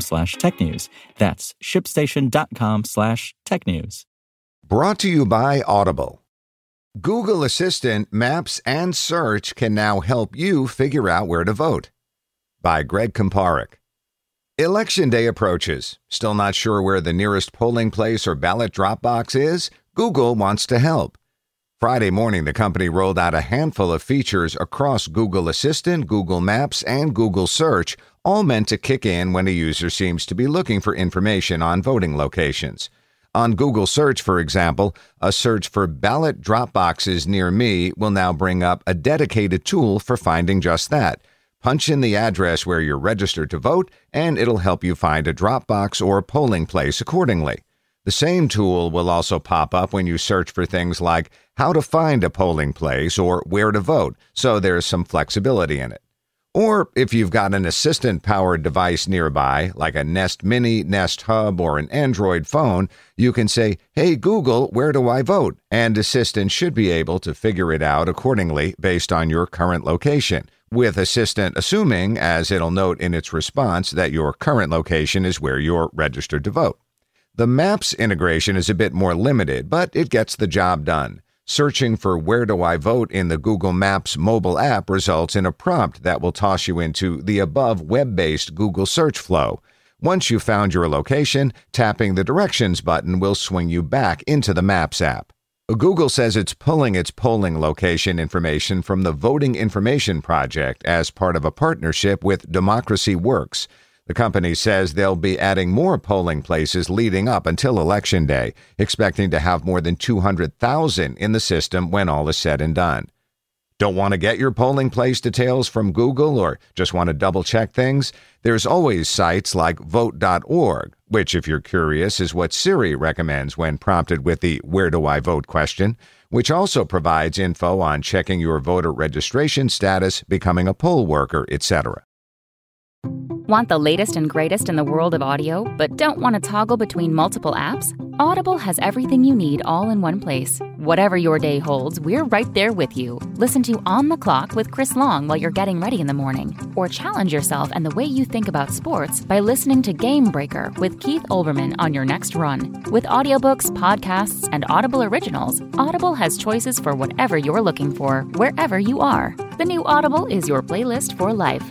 slash technews. That's shipstation.com slash tech news. Brought to you by Audible. Google Assistant, Maps, and Search can now help you figure out where to vote. By Greg Kumparak. Election day approaches. Still not sure where the nearest polling place or ballot drop box is? Google wants to help. Friday morning, the company rolled out a handful of features across Google Assistant, Google Maps, and Google Search, all meant to kick in when a user seems to be looking for information on voting locations. On Google Search, for example, a search for ballot drop boxes near me will now bring up a dedicated tool for finding just that. Punch in the address where you're registered to vote, and it'll help you find a drop box or polling place accordingly. The same tool will also pop up when you search for things like how to find a polling place or where to vote, so there's some flexibility in it. Or if you've got an assistant powered device nearby, like a Nest Mini, Nest Hub, or an Android phone, you can say, Hey Google, where do I vote? And Assistant should be able to figure it out accordingly based on your current location, with Assistant assuming, as it'll note in its response, that your current location is where you're registered to vote. The Maps integration is a bit more limited, but it gets the job done. Searching for Where Do I Vote in the Google Maps mobile app results in a prompt that will toss you into the above web based Google search flow. Once you've found your location, tapping the Directions button will swing you back into the Maps app. Google says it's pulling its polling location information from the Voting Information Project as part of a partnership with Democracy Works. The company says they'll be adding more polling places leading up until Election Day, expecting to have more than 200,000 in the system when all is said and done. Don't want to get your polling place details from Google or just want to double check things? There's always sites like vote.org, which, if you're curious, is what Siri recommends when prompted with the Where do I vote question, which also provides info on checking your voter registration status, becoming a poll worker, etc. Want the latest and greatest in the world of audio, but don't want to toggle between multiple apps? Audible has everything you need all in one place. Whatever your day holds, we're right there with you. Listen to On the Clock with Chris Long while you're getting ready in the morning. Or challenge yourself and the way you think about sports by listening to Game Breaker with Keith Olbermann on your next run. With audiobooks, podcasts, and Audible originals, Audible has choices for whatever you're looking for, wherever you are. The new Audible is your playlist for life.